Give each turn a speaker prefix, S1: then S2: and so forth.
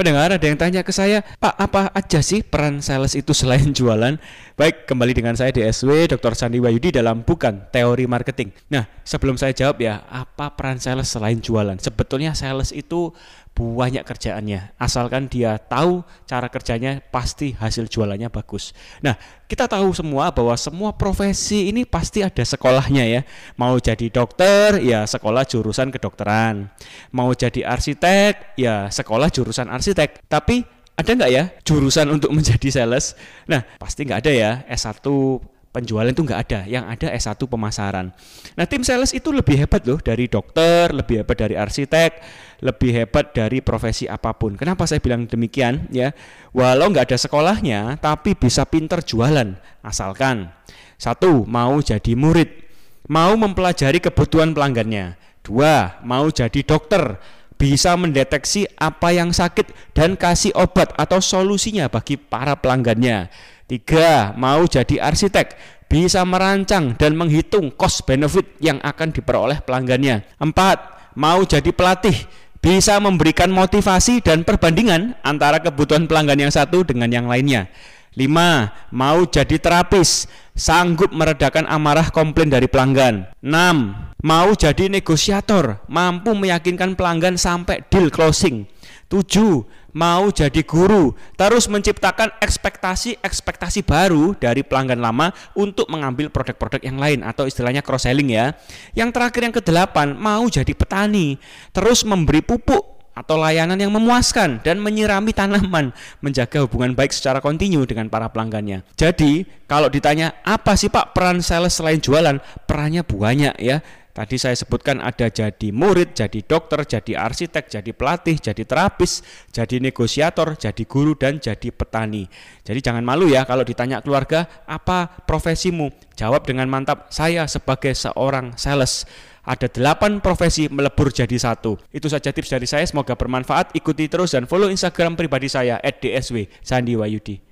S1: Pendengar ada yang tanya ke saya, Pak apa aja sih peran sales itu selain jualan? Baik, kembali dengan saya DSW Dr. Sandi Wayudi dalam Bukan Teori Marketing. Nah, sebelum saya jawab ya, apa peran sales selain jualan? Sebetulnya sales itu banyak kerjaannya. Asalkan dia tahu cara kerjanya, pasti hasil jualannya bagus. Nah, kita tahu semua bahwa semua profesi ini pasti ada sekolahnya ya. Mau jadi dokter, ya sekolah jurusan kedokteran. Mau jadi arsitek, ya sekolah jurusan arsitek. Tapi ada nggak ya jurusan untuk menjadi sales? Nah, pasti nggak ada ya. S1 penjualan itu nggak ada, yang ada S1 pemasaran. Nah tim sales itu lebih hebat loh dari dokter, lebih hebat dari arsitek, lebih hebat dari profesi apa pun. Kenapa saya bilang demikian ya? Walau nggak ada sekolahnya, tapi bisa pinter jualan. Asalkan satu mau jadi murid, mau mempelajari kebutuhan pelanggannya. Dua mau jadi dokter, bisa mendeteksi apa yang sakit dan kasih obat atau solusinya bagi para pelanggannya. Tiga, mau jadi arsitek, bisa merancang dan menghitung cost benefit yang akan diperoleh pelanggannya. Empat, mau jadi pelatih, bisa memberikan motivasi dan perbandingan antara kebutuhan pelanggan yang satu dengan yang lainnya. Lima, mau jadi terapis, sanggup meredakan amarah komplain dari pelanggan. Enam, mau jadi negosiator, mampu meyakinkan pelanggan sampai deal closing. Tujuh, mau jadi guru, terus menciptakan ekspektasi-ekspektasi baru dari pelanggan lama untuk mengambil produk-produk yang lain atau istilahnya cross selling ya. Yang terakhir yang kedelapan, mau jadi petani, terus memberi pupuk atau layanan yang memuaskan dan menyirami tanaman, menjaga hubungan baik secara kontinu dengan para pelanggannya. Jadi, kalau ditanya apa sih Pak peran sales selain jualan? Perannya banyak ya. Tadi saya sebutkan ada jadi murid, jadi dokter, jadi arsitek, jadi pelatih, jadi terapis, jadi negosiator, jadi guru, dan jadi petani. Jadi jangan malu ya kalau ditanya keluarga, apa profesimu? Jawab dengan mantap, saya sebagai seorang sales. Ada delapan profesi melebur jadi satu. Itu saja tips dari saya, semoga bermanfaat. Ikuti terus dan follow Instagram pribadi saya, @dsw Sandi Wayudi.